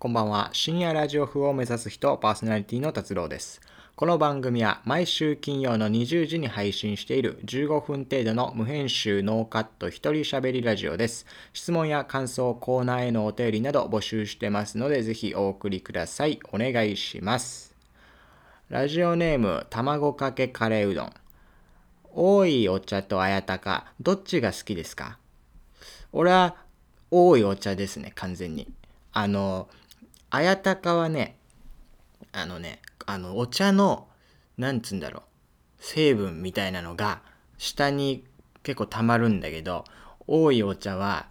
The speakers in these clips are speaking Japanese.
こんばんは。深夜ラジオ風を目指す人、パーソナリティの達郎です。この番組は毎週金曜の20時に配信している15分程度の無編集ノーカット一人喋りラジオです。質問や感想、コーナーへのお便りなど募集してますので、ぜひお送りください。お願いします。ラジオネーム、卵かけカレーうどん。多いお茶とあやたか、どっちが好きですか？俺は多いお茶ですね、完全に。あの、あやたかはね、あのね、あの、お茶の、なんつうんだろう、成分みたいなのが、下に結構溜まるんだけど、多いお茶は、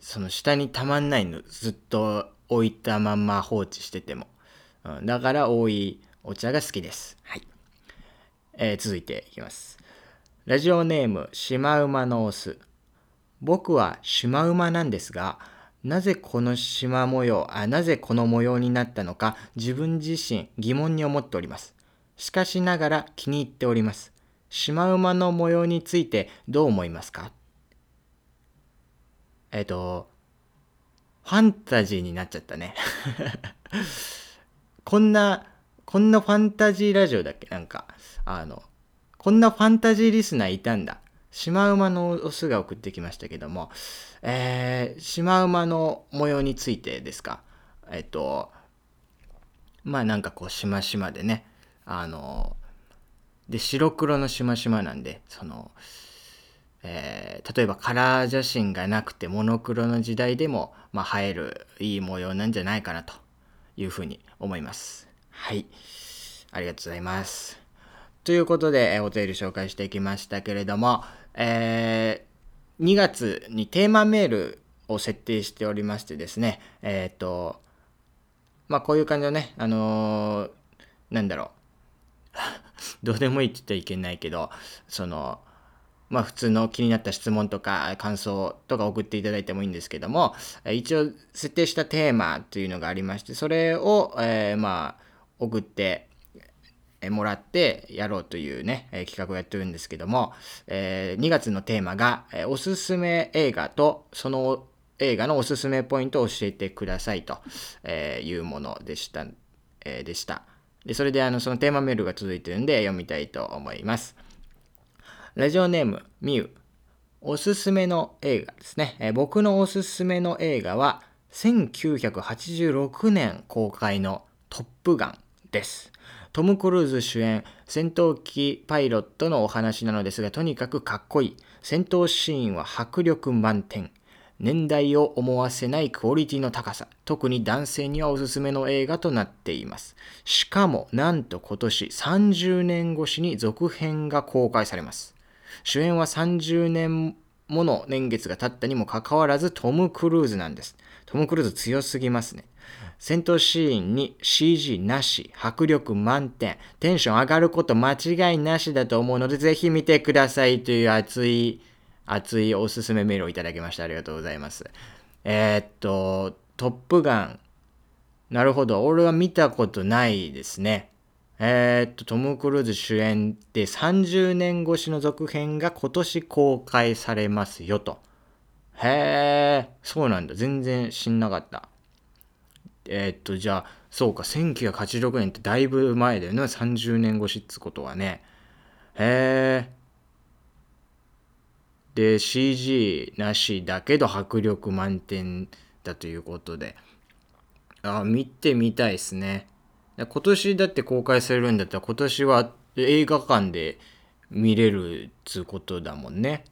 その下に溜まんないの。ずっと置いたまんま放置してても。うん、だから多いお茶が好きです。はい。えー、続いていきます。ラジオネーム、シマウマのオス。僕はシマウマなんですが、なぜこの縞模様あ、なぜこの模様になったのか自分自身疑問に思っております。しかしながら気に入っております。シマウマの模様についてどう思いますか？えっ、と、ファンタジーになっちゃったね。こんな、こんなファンタジーラジオだっけ？なんか、あの、こんなファンタジーリスナーいたんだ。シマウマのオスが送ってきましたけども、えー、シマウマの模様についてですか？えっと、まあなんかこう、しましまでね、あの、で、白黒のしましまなんで、その、えー、例えばカラー写真がなくてモノクロの時代でも、まあ、映えるいい模様なんじゃないかなというふうに思います。はい。ありがとうございます。ということで、えー、お便り紹介していきましたけれども、えー、2月にテーマメールを設定しておりましてですね、えっ、ー、と、まあこういう感じのね、あのー、なんだろう、どうでもいいって言ったらいけないけど、その、まあ普通の気になった質問とか感想とか送っていただいてもいいんですけども、一応設定したテーマというのがありまして、それを、えー、まあ送ってもらってやろうというね、企画をやってるんですけども、え2月のテーマが、おすすめ映画とその映画のおすすめポイントを教えてくださいと、いうものでした。えでした。で、それであの、そのテーマメールが続いてるんで読みたいと思います。ラジオネーム、みゆ。おすすめの映画ですね。え僕のおすすめの映画は、1986年公開のトップガンです。トム・クルーズ主演、戦闘機パイロットのお話なのですが、とにかくかっこいい。戦闘シーンは迫力満点。年代を思わせないクオリティの高さ。特に男性にはおすすめの映画となっています。しかも、なんと今年30年越しに続編が公開されます。主演は30年もの年月が経ったにもかかわらずトム・クルーズなんです。トム・クルーズ強すぎますね。戦闘シーンに CG なし、迫力満点、テンション上がること間違いなしだと思うので、ぜひ見てくださいという熱い、熱いおすすめメールをいただきました。ありがとうございます。えー、っと、トップガン。なるほど。俺は見たことないですね。えー、っと、トム・クルーズ主演で30年越しの続編が今年公開されますよと。へえ、そうなんだ。全然知んなかった。えー、っと、じゃあ、そうか、1986年ってだいぶ前だよね。30年越しっつことはね。へえ。で、CG なしだけど迫力満点だということで。あ、見てみたいですね。今年だって公開されるんだったら今年は映画館で見れるっつことだもんね。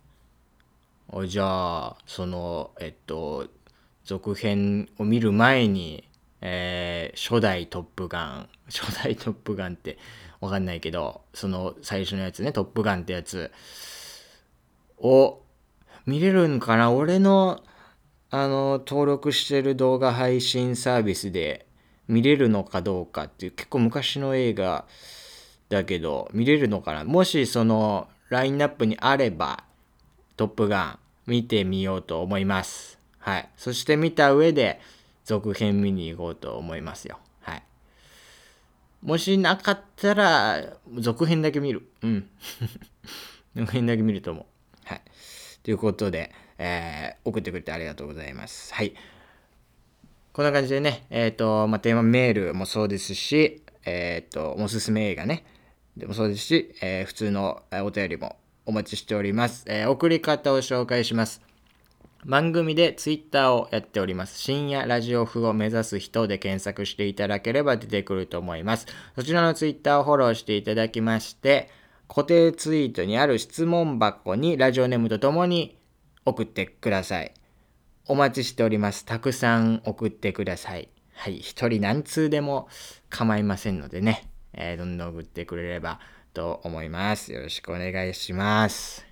じゃあ、その、えっと、続編を見る前にえー、初代トップガン、初代トップガンってわかんないけど、その最初のやつね、トップガンってやつを見れるんかな俺の、あの、登録してる動画配信サービスで見れるのかどうかっていう結構昔の映画だけど、見れるのかなもしそのラインナップにあれば、トップガン見てみようと思います。はい。そして見た上で、続編見に行こうと思いますよ。はい。もしなかったら、続編だけ見る。うん。続編だけ見ると思う。はい。ということで、えー、送ってくれてありがとうございます。はい。こんな感じでね、えっ、ー、と、まあ、テーマメールもそうですし、えっ、ー、と、おすすめ映画ね、でもそうですし、えー、普通のお便りもお待ちしております。え送り方を紹介します。番組でツイッターをやっております。深夜ラジオ風を目指す人で検索していただければ出てくると思います。そちらのツイッターをフォローしていただきまして、固定ツイートにある質問箱にラジオネームとともに送ってください。お待ちしております。たくさん送ってください。はい。一人何通でも構いませんのでね、えー、どんどん送ってくれればと思います。よろしくお願いします。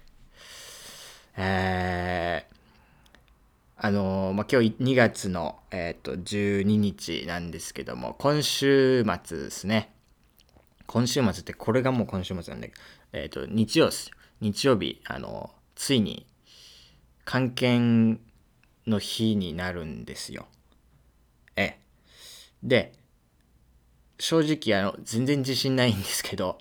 えー、あのー、まあ、今日2月の、えっ、ー、と、12日なんですけども、今週末ですね。今週末ってこれがもう今週末なんだけど、えっ、ー、と、日曜す。日曜日、あの、ついに、関係の日になるんですよ。ええ。で、正直、あの、全然自信ないんですけど、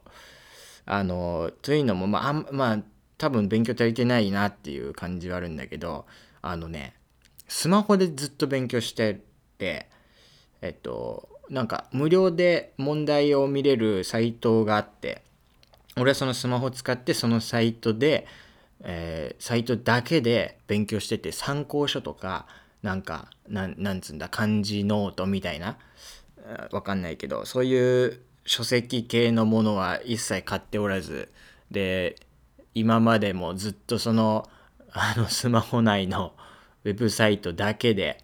あの、というのも、まあ、まあ、多分勉強足りてないなっていう感じはあるんだけど、あのね、スマホでずっと勉強してて、えっと、なんか無料で問題を見れるサイトがあって、俺はそのスマホ使ってそのサイトで、えー、サイトだけで勉強してて参考書とか、なんか、なん、なんつうんだ、漢字ノートみたいな、わかんないけど、そういう書籍系のものは一切買っておらず、で、今までもずっとその、あのスマホ内のウェブサイトだけで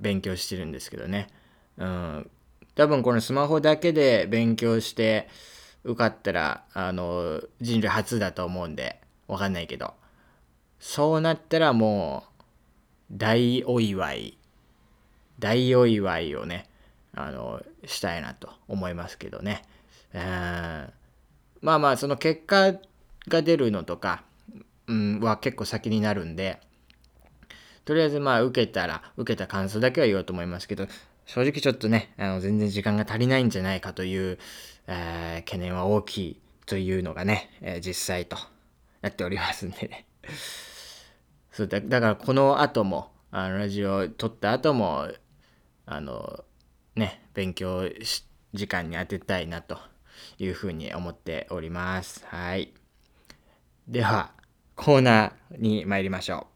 勉強してるんですけどね。うん。多分このスマホだけで勉強して受かったら、あの、人類初だと思うんで、わかんないけど。そうなったらもう、大お祝い、大お祝いをね、あの、したいなと思いますけどね。うん。まあまあ、その結果が出るのとか、うん、は結構先になるんで、とりあえずまあ受けたら、受けた感想だけは言おうと思いますけど、正直ちょっとね、あの全然時間が足りないんじゃないかという、えー、懸念は大きいというのがね、えー、実際となっておりますんでね。そうだだからこの後も、あのラジオ撮った後も、あの、ね、勉強時間に当てたいなというふうに思っております。はい。では、コーナーに参りましょう。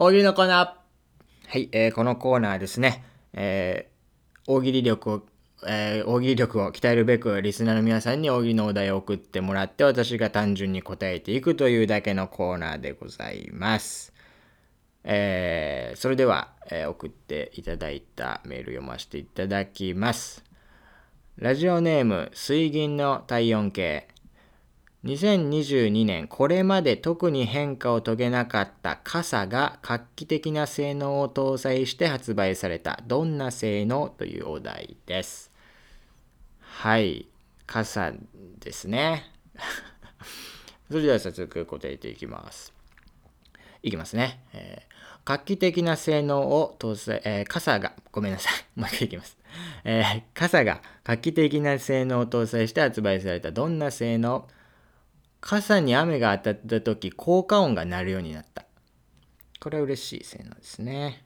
大喜利のコーナー。はい、えー、このコーナーですね、えー、大喜利力を、えー、大喜利力を鍛えるべく、リスナーの皆さんに大喜利のお題を送ってもらって、私が単純に答えていくというだけのコーナーでございます。えー、それでは、えー、送っていただいたメール読ませていただきます。ラジオネーム、水銀の体温計。2022年これまで特に変化を遂げなかった傘が画期的な性能を搭載して発売されたどんな性能というお題です。はい、傘ですね。それでは早速答えていきます。いきますね。えー、画期的な性能を搭載、えー、傘が、ごめんなさい。もう一回いきます。えー、傘が画期的な性能を搭載して発売されたどんな性能傘に雨が当たった時効果音が鳴るようになった。これは嬉しい性能ですね。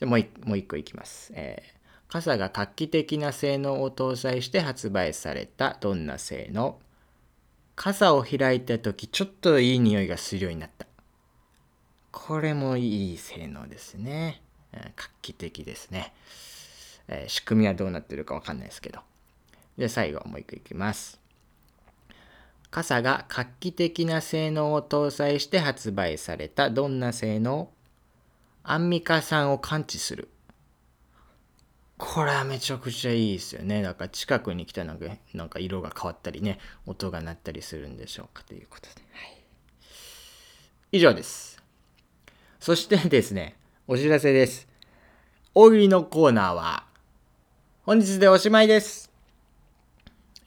でもうもう一個いきます、えー、傘が画期的な性能を搭載して発売されたどんな性能？傘を開いた時ちょっといい匂いがするようになった。これもいい性能ですね。画期的ですね。えー、仕組みはどうなってるかわかんないですけど。で、最後もう一個いきます。傘が画期的な性能を搭載して発売されたどんな性能？アンミカさんを感知する。これはめちゃくちゃいいですよね。なんか近くに来たらなんかなんか色が変わったりね、音が鳴ったりするんでしょうかということで。はい、以上です。そしてですね、お知らせです。大喜利のコーナーは本日でおしまいです。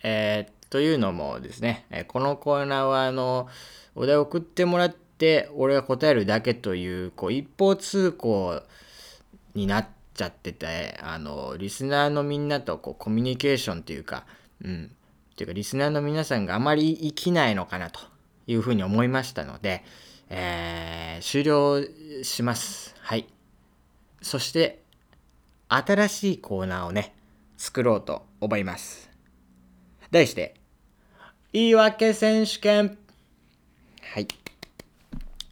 えー、というのもですね、このコーナーはあの、お題を送ってもらって、俺が答えるだけという、こう、一方通行になっちゃってて、あの、リスナーのみんなとこうコミュニケーションというか、うん、というか、リスナーの皆さんがあまり生きないのかなというふうに思いましたので、えー、終了します。はい。そして新しいコーナーをね作ろうと思います題して言い訳選手権はい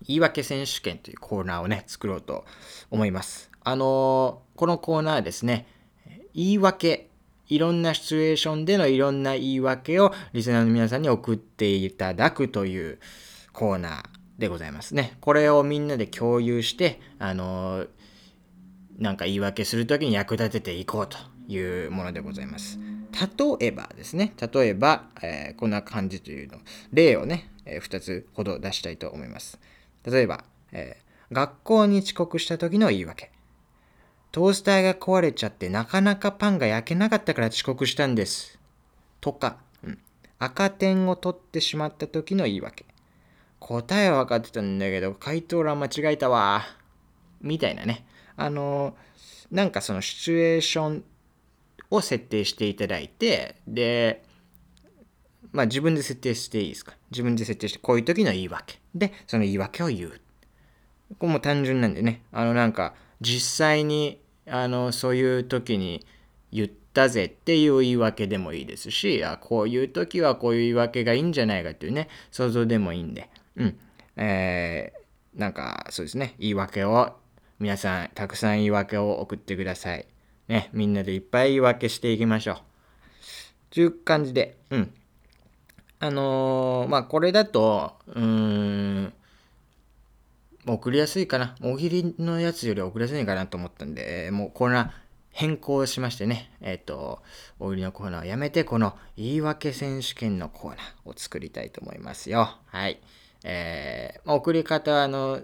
言い訳選手権というコーナーをね作ろうと思いますあのー、このコーナーですね言い訳いろんなシチュエーションでのいろんな言い訳をリスナーの皆さんに送っていただくというコーナーでございますね。これをみんなで共有して、あのー、なんか言い訳するときに役立てていこうというものでございます。例えばですね、例えば、えー、こんな感じというの、例をね、えー、2つほど出したいと思います。例えば、えー、学校に遅刻した時の言い訳。トースターが壊れちゃってなかなかパンが焼けなかったから遅刻したんです。とか、うん、赤点を取ってしまった時の言い訳。答えは分かってたんだけど、回答欄間違えたわ。みたいなね。あの、なんかそのシチュエーションを設定していただいて、で、まあ自分で設定していいですか？自分で設定して、こういう時の言い訳。で、その言い訳を言う。これも単純なんでね。あのなんか、実際にあのそういう時に言ったぜっていう言い訳でもいいですしあこういう時はこういう言い訳がいいんじゃないかっていうね想像でもいいんでうんえー、なんかそうですね言い訳を皆さんたくさん言い訳を送ってくださいねみんなでいっぱい言い訳していきましょうという感じでうんあのー、まあこれだとうーん送りやすいかな。大喜利のやつより送りやすいかなと思ったんで、もうコーナー変更しましてね、えっ、ー、と、大喜利のコーナーをやめて、この言い訳選手権のコーナーを作りたいと思いますよ。はい。えー、ま、送り方は、あの、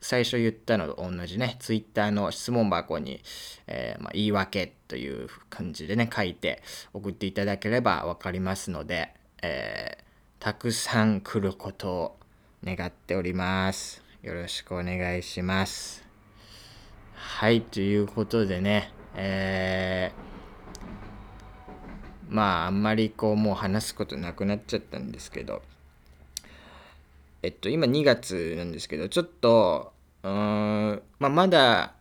最初言ったのと同じね、ツイッターの質問箱に、えー、まあ、言い訳という感じでね、書いて送っていただければ分かりますので、えー、たくさん来ることを願っております。よろしくお願いします。はい、ということでね、えー、まあ、あんまりこう、もう話すことなくなっちゃったんですけど、えっと、今2月なんですけど、ちょっと、うん、まあ、まだ、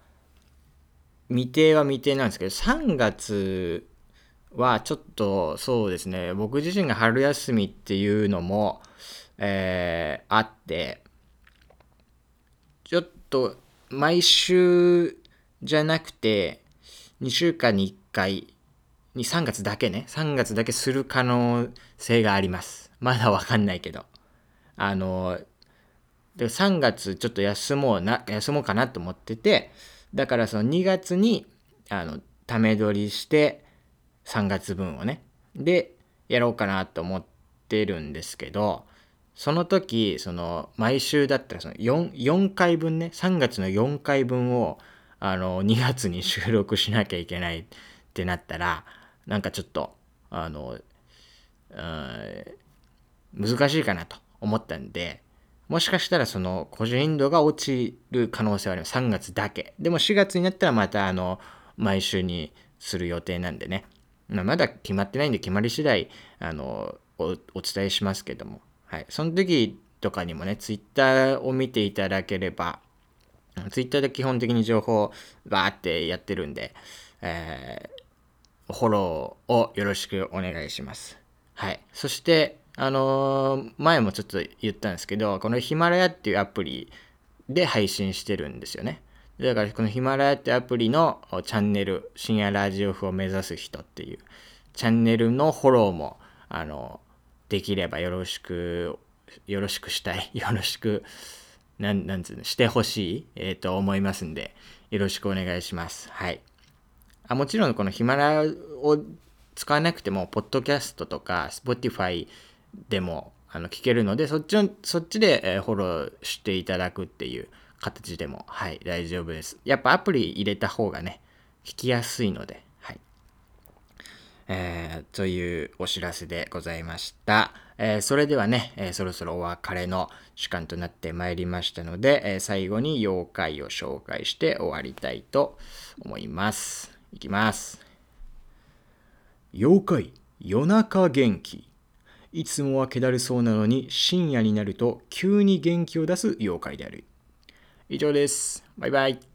未定は未定なんですけど、3月はちょっと、そうですね、僕自身が春休みっていうのも、えー、あって、ちょっと毎週じゃなくて2週間に1回に3月だけね3月だけする可能性があります。まだわかんないけど。あので3月ちょっと休もうな休もうかなと思っててだからその2月にあのため撮りして3月分をねでやろうかなと思ってるんですけどその時その毎週だったらその 4, 4回分ね3月の4回分をあの2月に収録しなきゃいけないってなったらなんかちょっとあの、難しいかなと。思ったんでもしかしたらその個人度が落ちる可能性はあります3月だけでも4月になったらまたあの毎週にする予定なんでねまだ決まってないんで決まり次第あのお伝えしますけどもはい。その時とかにもね、ツイッターを見ていただければ、ツイッターで基本的に情報をバーってやってるんで、えー、フォローをよろしくお願いします。はい。そして、あのー、前もちょっと言ったんですけど、このヒマラヤっていうアプリで配信してるんですよね。だからこのヒマラヤってアプリのチャンネル、深夜ラジオ風を目指す人っていうチャンネルのフォローも、あのできればよろしく、よろしくしたい、よろしく、なん、なんつうの、してほしい、えっ、ー、と、思いますんで、よろしくお願いします。はい。あもちろん、このヒマラヤを使わなくても、ポッドキャストとか、Spotify でも、あの、聞けるので、そっちの、そっちで、え、フォローしていただくっていう形でも、はい、大丈夫です。やっぱアプリ入れた方がね、聞きやすいので、はいえー、というお知らせでございました。えー、それではね、えー、そろそろお別れの時間となってまいりましたので、え最後に妖怪を紹介して終わりたいと思います。いきます。妖怪、夜中元気。いつもは気だるそうなのに深夜になると急に元気を出す妖怪である。以上です。バイバイ。